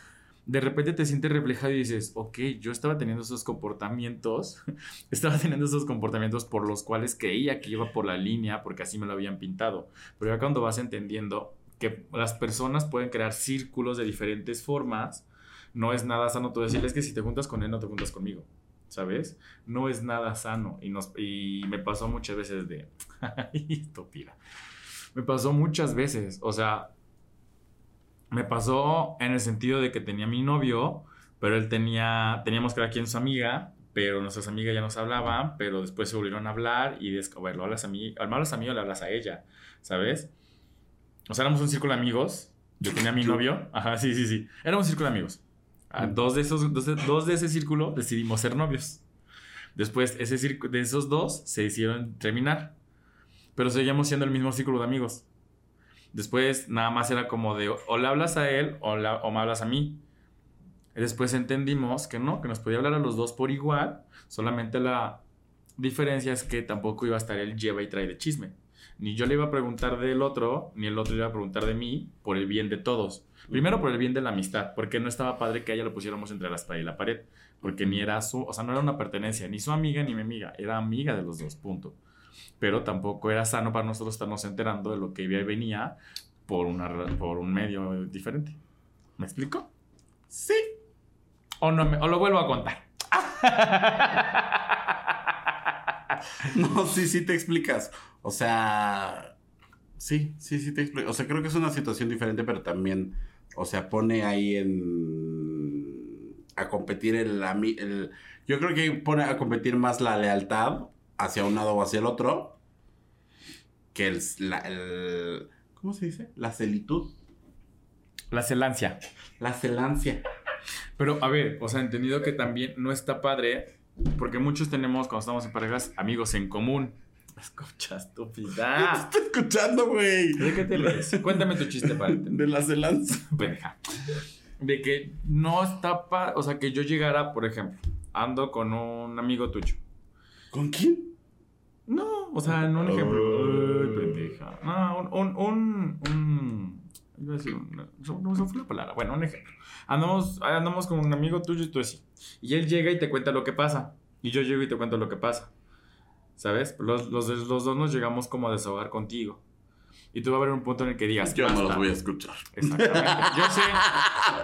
de repente te sientes reflejado y dices, ok, yo estaba teniendo esos comportamientos, estaba teniendo esos comportamientos por los cuales creía que iba por la línea porque así me lo habían pintado, pero ya cuando vas entendiendo que las personas pueden crear círculos de diferentes formas, no es nada sano tú decirles que si te juntas con él no te juntas conmigo. ¿Sabes? No es nada sano. Y, nos, y me pasó muchas veces de. Estúpida. Me pasó muchas veces. O sea, me pasó en el sentido de que tenía mi novio, pero él tenía. Teníamos cada quien su amiga, pero nuestras amigas ya nos hablaban, pero después se volvieron a hablar y des, a ver, lo hablas a mí, al hablas a mí o le hablas a ella, ¿sabes? O sea, éramos un círculo de amigos. Yo tenía a mi novio. Ajá, sí, sí, sí. Éramos un círculo de amigos. A dos, de esos, dos, de, dos de ese círculo decidimos ser novios. Después, ese círculo, de esos dos se hicieron terminar. Pero seguíamos siendo el mismo círculo de amigos. Después, nada más era como de o le hablas a él o, o me hablas a mí. Después entendimos que no, que nos podía hablar a los dos por igual. Solamente la diferencia es que tampoco iba a estar él lleva y trae de chisme. Ni yo le iba a preguntar del otro, ni el otro le iba a preguntar de mí por el bien de todos. Primero por el bien de la amistad, porque no estaba padre que a ella lo pusiéramos entre la espada y la pared, porque ni era su, o sea, no era una pertenencia, ni su amiga ni mi amiga, era amiga de los dos, punto. Pero tampoco era sano para nosotros estarnos enterando de lo que iba y venía por, una, por un medio diferente. ¿Me explico? sí. O, no o lo vuelvo a contar. No, sí, sí te explicas. O sea, sí, sí, sí te explicas. O sea, creo que es una situación diferente, pero también, o sea, pone ahí en... a competir el... Yo creo que pone a competir más la lealtad hacia un lado o hacia el otro que el... la- el- ¿Cómo se dice? La celitud. La celancia. La celancia. Pero, a ver, o sea, entendido que también no está padre, porque muchos tenemos, cuando estamos en parejas, amigos en común. Escucha, estúpida. Estoy escuchando, güey. ¿De qué te lees? Cuéntame tu chiste para entender. De la celancia. Pendeja. De que no está pa- o sea, que yo llegara, por ejemplo, ando con un amigo tuyo. ¿Con quién? No, o sea, en un ejemplo. Ay, pendeja. No, un, un, un, un- iba a decir una- no, no fue la palabra. Bueno, un ejemplo. Andamos, andamos con un amigo tuyo y tú así. Y él llega y te cuenta lo que pasa. Y yo llego y te cuento lo que pasa. ¿Sabes? Los, los, los dos nos llegamos como a desahogar contigo. Y tú va a haber un punto en el que digas. Yo no los voy a escuchar. Exactamente. Yo sé.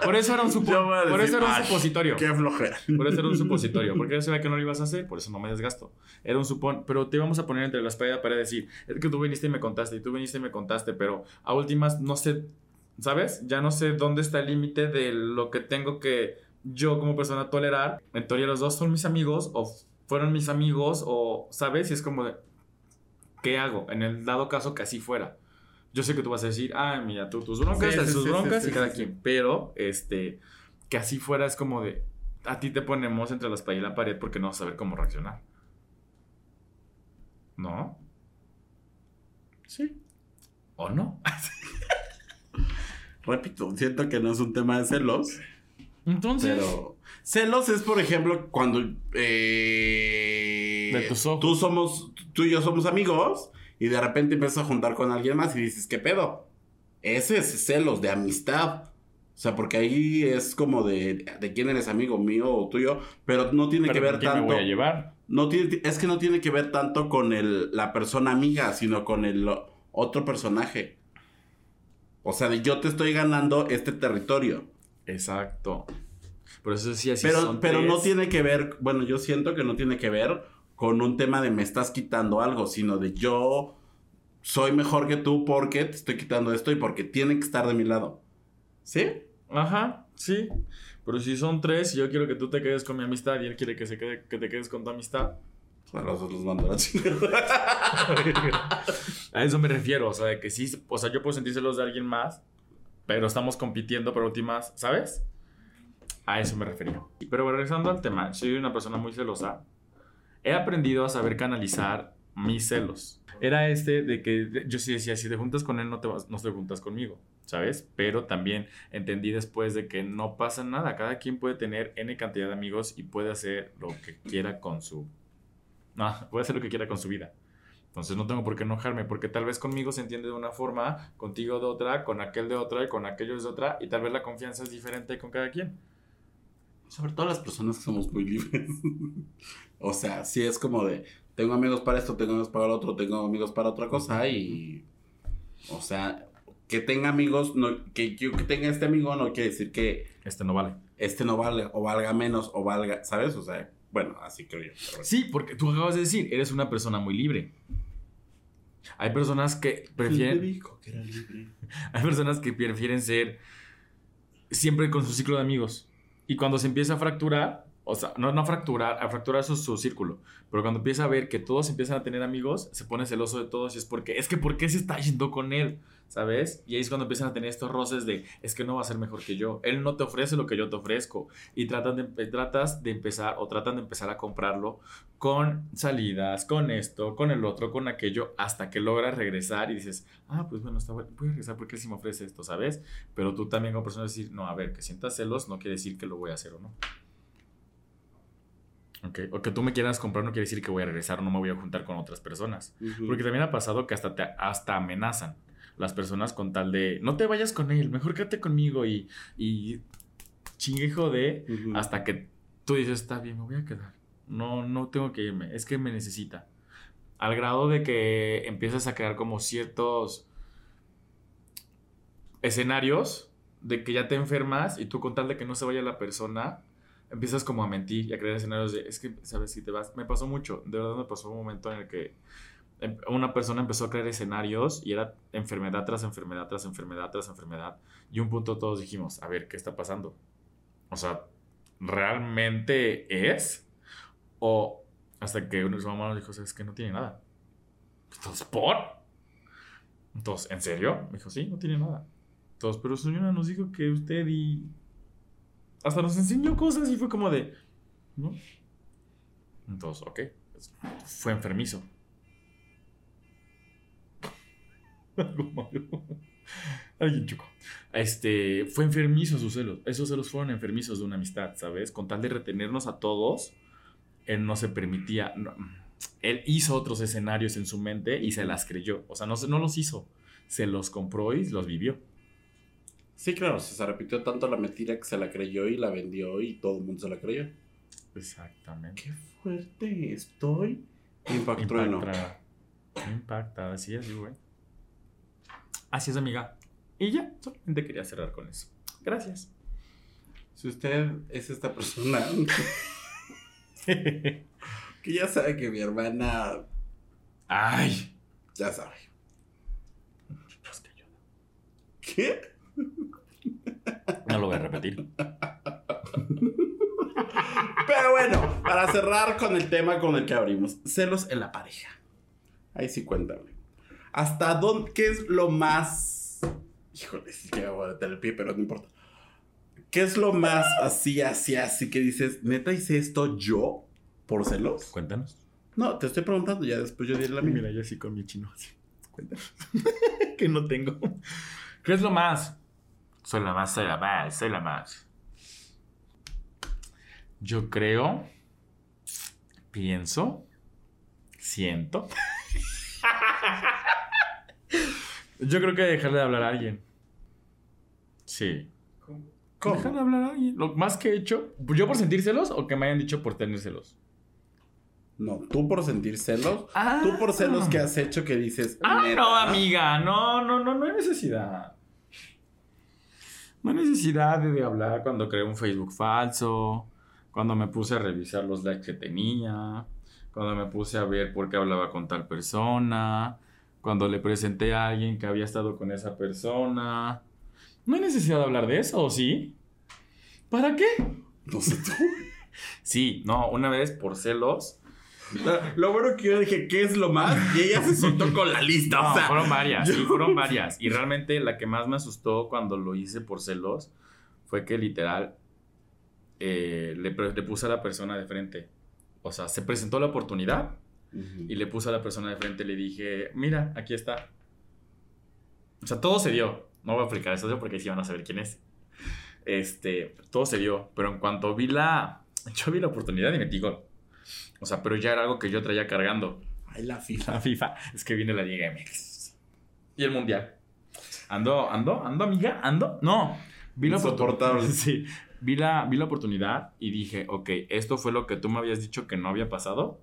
Por eso era un, supo- a por eso decir, era un "Ay, supositorio. Qué flojera. Por eso era un supositorio. Porque yo sabía que no lo ibas a hacer, por eso no me desgasto. Era un supón. Pero te íbamos a poner entre la espalda y decir: Es que tú viniste y me contaste, y tú viniste y me contaste, pero a últimas no sé. ¿Sabes? Ya no sé dónde está el límite de lo que tengo que yo como persona tolerar. En teoría, los dos son mis amigos, o fueron mis amigos, o. ¿Sabes? Y es como de. ¿Qué hago? En el dado caso que así fuera. Yo sé que tú vas a decir, ah, mira, tú tus broncas, Sí, sí, sus sí, broncas y cada quien. Pero, este, que así fuera es como de, a ti te ponemos entre la espalda y la pared porque no vas a saber cómo reaccionar. ¿No? Sí. ¿O no? Repito, siento que no es un tema de celos, Entonces, pero celos es, por ejemplo, cuando eh, De tus ojos. tú somos, tú y yo somos amigos y de repente empiezas a juntar con alguien más y dices, ¿qué pedo? Ese es celos de amistad. O sea, porque ahí es como de, de quién eres amigo mío o tuyo, pero no tiene pero que ver ¿con quién tanto. me voy a llevar? No tiene, es que no tiene que ver tanto con el, la persona amiga, sino con el otro personaje. O sea, de yo te estoy ganando este territorio. Exacto. Por eso sí, así Pero, son pero no tiene que ver, bueno, yo siento que no tiene que ver con un tema de me estás quitando algo, sino de yo soy mejor que tú porque te estoy quitando esto y porque tiene que estar de mi lado. ¿Sí? Ajá, sí. Pero si son tres y yo quiero que tú te quedes con mi amistad y él quiere que, se quede, que te quedes con tu amistad. A los dos los mando a. A eso me refiero, o sea, de que sí, o sea, yo puedo sentir celos de alguien más, pero estamos compitiendo por últimas, ¿sabes? A eso me refería. Pero regresando al tema, soy una persona muy celosa. He aprendido a saber canalizar mis celos. Era este de que yo sí decía, si te juntas con él, no te, vas, no te juntas conmigo, ¿sabes? Pero también entendí después de que no pasa nada. Cada quien puede tener N cantidad de amigos y puede hacer lo que quiera con su... No, puede hacer lo que quiera con su vida. Entonces no tengo por qué enojarme, porque tal vez conmigo se entiende de una forma, contigo de otra, con aquel de otra y con aquellos de otra, y tal vez la confianza es diferente con cada quien. Sobre todo las personas que somos muy libres. O sea, sí es como de, tengo amigos para esto, tengo amigos para lo otro, tengo amigos para otra cosa y... O sea, que tenga amigos, no, que yo que tenga este amigo no quiere decir que Este no vale. este no vale o valga menos o valga, ¿sabes? O sea, bueno, así creo yo. pero. Sí, porque tú acabas de decir, eres una persona muy libre. Hay personas que ¿Quién te prefieren, dijo que era libre? hay personas que prefieren ser siempre con su ciclo de amigos. Y cuando se empieza a fracturar, o sea, no, no a fracturar, a fracturar su, su círculo, pero cuando empieza a ver que todos empiezan a tener amigos, se pone celoso de todos y es porque, es que ¿por qué se está yendo con él? ¿Sabes? Y ahí es cuando empiezan a tener estos roces de, es que no va a ser mejor que yo, él no te ofrece lo que yo te ofrezco. Y tratan de, empe- tratas de empezar, o tratan de empezar a comprarlo con salidas, con esto, con el otro, con aquello, hasta que logras regresar y dices, ah, pues bueno, está bueno, voy a regresar porque él sí me ofrece esto, ¿sabes? Pero tú también como persona decir, no, a ver, que sientas celos no quiere decir que lo voy a hacer o no. Ok, o que tú me quieras comprar no quiere decir que voy a regresar o no me voy a juntar con otras personas. Ujú. Porque también ha pasado que hasta, te, hasta amenazan las personas con tal de, no te vayas con él, mejor quédate conmigo y, y chinguejo de, hasta que tú dices, está bien, me voy a quedar. No, no tengo que irme, es que me necesita. Al grado de que empiezas a crear como ciertos escenarios de que ya te enfermas y tú con tal de que no se vaya la persona, empiezas como a mentir y a crear escenarios de, es que, ¿sabes? Si te vas, me pasó mucho, de verdad me pasó un momento en el que em- una persona empezó a crear escenarios y era enfermedad tras enfermedad tras enfermedad tras enfermedad y un punto todos dijimos, a ver, ¿qué está pasando? O sea, ¿realmente es? O hasta que uno su mamá nos dijo, es que no tiene nada. Entonces, ¿por? Entonces, ¿en serio? Me dijo, sí, no tiene nada. Entonces, pero señora nos dijo que usted y... Hasta nos enseñó cosas y fue como de... ¿No? Entonces, ok. pues, Fue enfermizo. Algo malo. Alguien chocó. Este, fue enfermizo sus celos. Esos celos fueron enfermizos de una amistad, ¿sabes? Con tal de retenernos a todos, él no se permitía. él hizo otros escenarios en su mente y se las creyó. O sea, no, no los hizo. Se los compró y los vivió. Sí, claro, se, se repitió tanto la mentira que se la creyó y la vendió y todo el mundo se la creyó. Exactamente. Qué fuerte estoy. Impact trueno. Impacta. Impacta, así es, güey. Así es, amiga. Y ya, solamente quería cerrar con eso. Gracias. Si usted es esta persona que ya sabe que mi hermana Ay. ya sabe. Ayuda. ¿Qué? Lo voy a repetir. Pero bueno, para cerrar con el tema con el que abrimos, celos en la pareja. Ahí sí cuéntame. ¿Hasta dónde, qué es lo más... Híjole, sí que voy a meter el pie, pero no importa. ¿Qué es lo más así, así, así que dices, neta hice esto yo por celos? Cuéntanos. No, te estoy preguntando, ya después yo diré la mía. Mira, yo sí con mi chino así. Cuéntanos. que no tengo. ¿Qué es lo más? Soy la más, soy la más, soy la más. Yo creo, pienso, siento. Yo creo que dejarle de hablar a alguien. Sí. ¿Cómo? Dejarle de hablar a alguien. Lo más que he hecho, yo por sentir celos o que me hayan dicho por tener celos. No, tú por sentir celos. Ah. Tú por celos que has hecho que dices. Ah, no, amiga, no, no, no, no hay necesidad. No hay necesidad de, de hablar cuando creé un Facebook falso, cuando me puse a revisar los likes que tenía, cuando me puse a ver por qué hablaba con tal persona. Cuando le presenté a alguien que había estado con esa persona. No hay necesidad de hablar de eso, ¿o sí? ¿Para qué? No sé tú. Sí, no, una vez por celos. Lo bueno que yo dije, ¿qué es lo más? Y ella se soltó con la lista. No, o sea, fueron varias, yo- sí, fueron varias. Y realmente la que más me asustó cuando lo hice por celos fue que literal eh, le, le puse a la persona de frente. O sea, se presentó la oportunidad y le puse a la persona de frente y le dije, mira, aquí está. O sea, todo se dio. No voy a explicar eso porque sí van a saber quién es. Este, todo se dio. Pero en cuanto vi la... Yo vi la oportunidad y me gol. O sea, pero ya era algo que yo traía cargando. Ay, la FIFA. La FIFA. Es que viene la Liga MX. Y el Mundial. Ando, ando, ando, amiga, ando. No. Vi la Insoportable. oportunidad. Sí. Vi la, vi la oportunidad y dije, ok, esto fue lo que tú me habías dicho que no había pasado.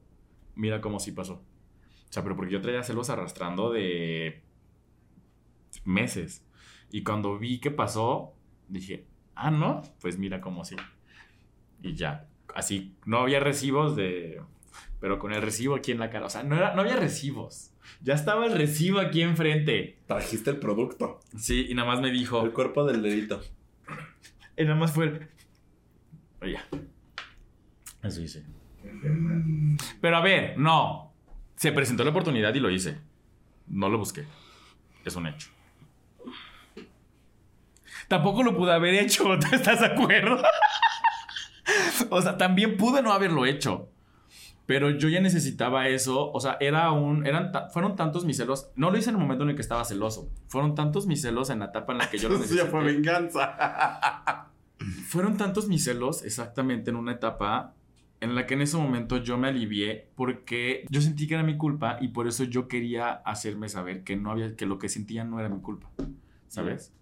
Mira cómo sí pasó. O sea, pero porque yo traía celos arrastrando de meses. Y cuando vi que pasó, dije, ah, no, pues mira cómo sí. Y ya. Así, no había recibos de. Pero con el recibo aquí en la cara. O sea, no, era, no había recibos. Ya estaba el recibo aquí enfrente. Trajiste el producto. Sí, y nada más me dijo. El cuerpo del dedito. Y nada más fue el. Oye. Eso hice. Pero a ver, no. Se presentó la oportunidad y lo hice. No lo busqué. Es un hecho. Tampoco lo pude haber hecho, ¿tú estás de acuerdo? o sea, también pude no haberlo hecho. Pero yo ya necesitaba eso. O sea, era un. Eran fueron tantos mis celos. No lo hice en el momento en el que estaba celoso. Fueron tantos mis celos en la etapa en la que yo lo Eso ya necesité. fue venganza. Fueron tantos mis celos exactamente en una etapa en la que en ese momento yo me alivié porque yo sentí que era mi culpa y por eso yo quería hacerme saber que no había que lo que sentía no era mi culpa. ¿Sabes?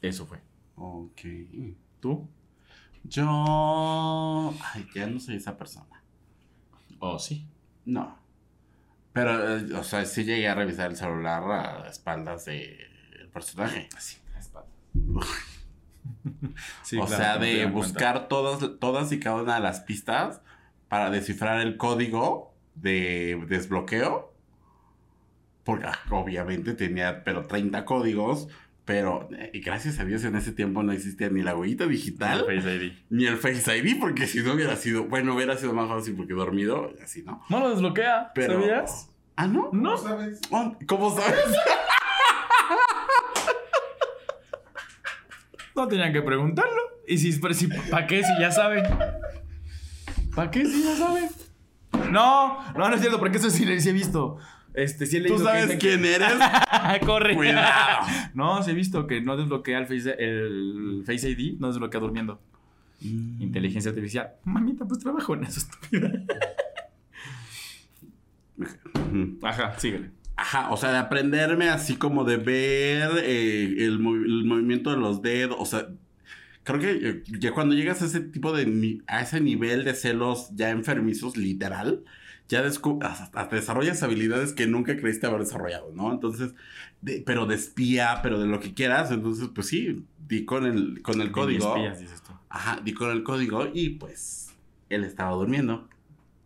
Eso fue. ok. ¿Tú? Yo. Ay, ya no soy esa persona. Oh, sí. No. Pero, eh, o sea, sí llegué a revisar el celular a espaldas del personaje. Así, a espaldas. Sí, o claro, sea, de cuenta. buscar todas, todas y cada una de las pistas para descifrar el código de desbloqueo. Porque ah, obviamente tenía, pero 30 códigos. Pero, y gracias a Dios en ese tiempo no existía ni la huellita digital, El Face ID. ni el Face ID, porque si no hubiera sido, bueno, hubiera sido más fácil porque dormido, así, ¿no? No lo desbloquea, Pero, ¿sabías? Ah, ¿no? No. sabes? Oh, ¿Cómo sabes? No tenían que preguntarlo. Y si, ¿para qué si ya saben? ¿Para qué si ya saben? No, no, no es cierto, porque eso sí, sí he visto. Este, sí he leído ¿Tú sabes quién eres? Corre. Cuidado. No, sí he visto que no desbloquea el Face, el Face ID, no desbloquea durmiendo. Inteligencia artificial. Mamita, pues trabajo en eso, estúpida. Ajá, síguele. Ajá, o sea, de aprenderme así como de ver eh, el, movi- el movimiento de los dedos, o sea, creo que eh, ya cuando llegas a ese tipo de, a ese nivel de celos ya enfermizos, literal, ya hasta, desarrollas habilidades que nunca creíste haber desarrollado, ¿no? Entonces, de- pero de espía, pero de lo que quieras, entonces, pues sí, di con el, con el código. Espías, dices tú. Ajá, di con el código y pues él estaba durmiendo.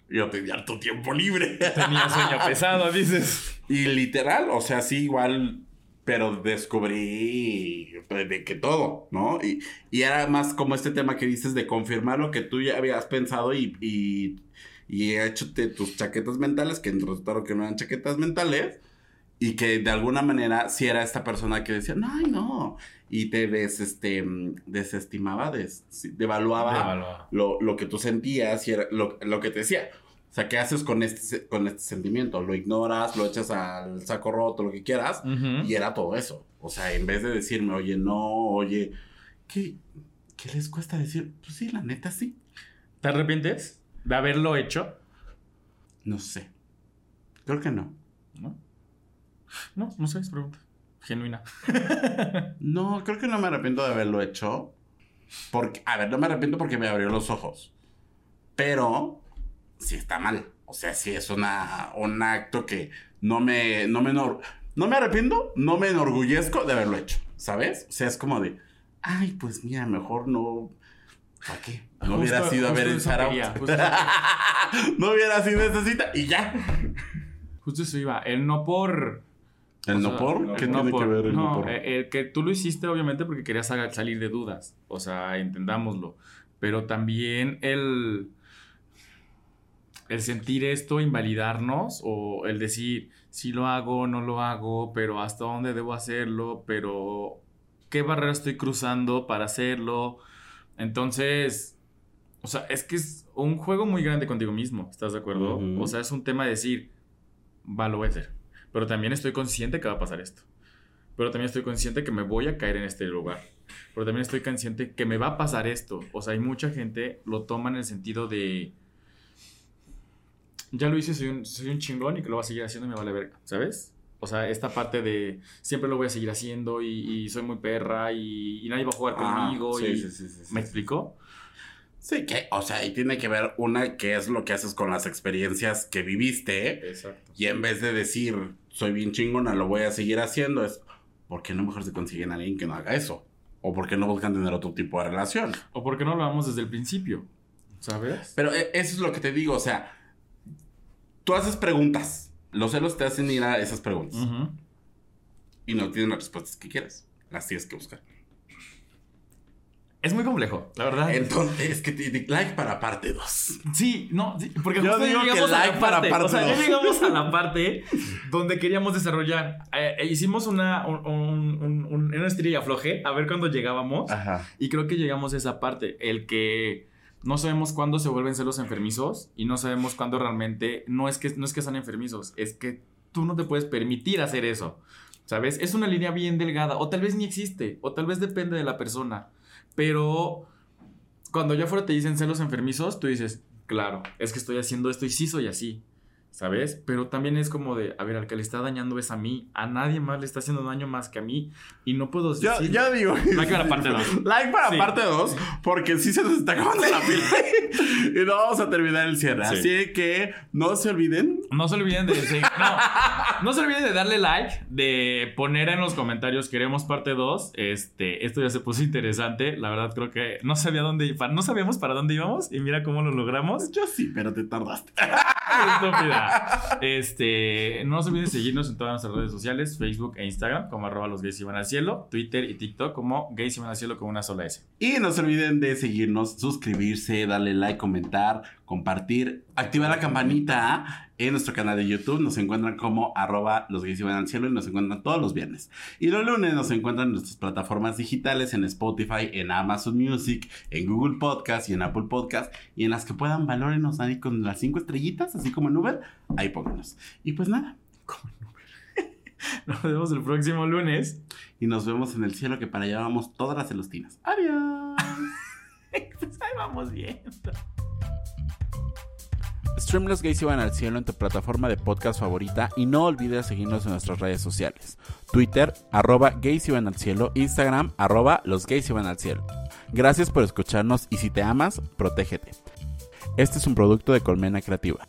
Yo tenía harto tiempo libre. Tenía sueño pesado, dices. Y literal, o sea, sí, igual, pero descubrí de que todo, ¿no? Y, y era más como este tema que dices de confirmar lo que tú ya habías pensado y, y, y hecho tus chaquetas mentales, que resultaron que no eran chaquetas mentales, y que de alguna manera sí era esta persona que decía, ay, no, y te des, este, mm, desestimaba, des, devaluaba Devaluado. lo, lo que tú sentías y era lo, lo que te decía. O sea, ¿qué haces con este, con este sentimiento? Lo ignoras, lo echas al saco roto, lo que quieras. Ujú. Y era todo eso. O sea, en vez de decirme, oye, no, oye, ¿qué, qué les cuesta decir? Pues sí, la neta sí. ¿Te arrepientes de haberlo hecho? No sé. Creo que no. ¿No? No, no sé, es pregunta. Genuina. No, creo que no me arrepiento de haberlo hecho. Porque, a ver, no me arrepiento porque me abrió los ojos. Pero sí está mal. O sea, sí es una, un acto que no me, no me, no me arrepiento, no me enorgullezco de haberlo hecho. ¿Sabes? O sea, es como de, ay, pues mira, mejor no. ¿Para qué? No hubiera sido a ver el eso shout quería, out. justo eso. no hubiera sido esa cita y ya. Justo eso iba. El no por. ¿El o no sea, por? ¿Qué no tiene por- que ver el no, no, por? eh, el que tú lo hiciste obviamente porque querías sal- salir de dudas. O sea, entendámoslo. Pero también el. El sentir esto, invalidarnos, o el decir, si lo hago, no lo hago, pero hasta dónde debo hacerlo, pero qué barrera estoy cruzando para hacerlo. Entonces, o sea, es que es un juego muy grande contigo mismo, ¿estás de acuerdo? O sea, es un tema de decir, va, lo voy a hacer. Pero también estoy consciente que va a pasar esto. Pero también estoy consciente que me voy a caer en este lugar. Pero también estoy consciente que me va a pasar esto. O sea, hay mucha gente lo toma en el sentido de... Ya lo hice, soy un, soy un chingón y que lo va a seguir haciendo y me vale verga, ¿sabes? O sea, esta parte de siempre lo voy a seguir haciendo y, y soy muy perra y, y nadie va a jugar Ah, conmigo. sí, y, sí, sí, ¿Me explicó? Sí, que, o sea, y tiene que ver una, qué es lo que haces con las experiencias que viviste. Exacto. Y en vez de decir, soy bien chingona, lo voy a seguir haciendo, es, ¿por qué no mejor se consiguen a alguien que no haga eso? ¿O por qué no buscan tener otro tipo de relación? ¿O por qué no lo vamos desde el principio? ¿Sabes? Pero eh, eso es lo que te digo, o sea, tú haces preguntas. Los celos te hacen ir a esas preguntas. Y no tienen las respuestas que quieres. Las tienes que buscar. Es muy complejo, la verdad. Entonces, es que like para parte 2. Sí, no, sí, porque Yo justo digo que llegamos a like la para parte, parte o sea, ya dos. llegamos a la parte donde queríamos desarrollar. Eh, eh, hicimos una, un, un, un- un- una estirilla y afloje a ver cuándo llegábamos. Ajá. Y creo que llegamos a esa parte, el que no sabemos cuándo se vuelven celos enfermizos y no sabemos cuándo realmente no es que no es que sean enfermizos, es que tú no te puedes permitir hacer eso. ¿Sabes? Es una línea bien delgada o tal vez ni existe o tal vez depende de la persona, pero cuando ya fuera te dicen celos enfermizos, tú dices, claro, es que estoy haciendo esto y sí soy así. ¿Sabes? Pero también es como de, a ver, al que le está dañando es a mí, a nadie más le está haciendo daño más que a mí y no puedo decir... yo digo. Like para parte dos. Like para Sí. parte 2, porque sí se nos está acabando la pila. y no vamos a terminar el cierre. Sí. Así que no se olviden. No se olviden de no, no se olviden de darle like, de poner en los comentarios queremos parte 2. Este, esto ya se puso interesante. La verdad creo que no sabía dónde no sabíamos para dónde íbamos y mira cómo lo logramos. Yo sí, pero te tardaste. Estúpida. Este, no se olviden de seguirnos en todas nuestras redes sociales, Facebook e Instagram como arroba los gays iban al cielo, Twitter y TikTok como gays iban al cielo con una sola S. Y no se olviden de seguirnos, suscribirse, darle like, comentar, compartir, activar la campanita en nuestro canal de YouTube. Nos encuentran como arroba los gays iban al cielo y nos encuentran todos los viernes. Y los lunes nos encuentran en nuestras plataformas digitales, en Spotify, en Amazon Music, en Google Podcast y en Apple Podcast. Y en las que puedan valórenos ahí con las cinco estrellitas, así como en Uber, ahí pónganos. Y pues nada, Nos vemos el próximo lunes. y nos vemos en el cielo que para allá vamos todas las celostinas. Adiós. Pues ahí vamos bien. Stream Los Gays Iban al Cielo en tu plataforma de podcast favorita y no olvides seguirnos en nuestras redes sociales. Twitter, arroba gays iban al cielo, Instagram, arroba los gays iban al cielo. Gracias por escucharnos y si te amas, protégete. Este es un producto de Colmena Creativa.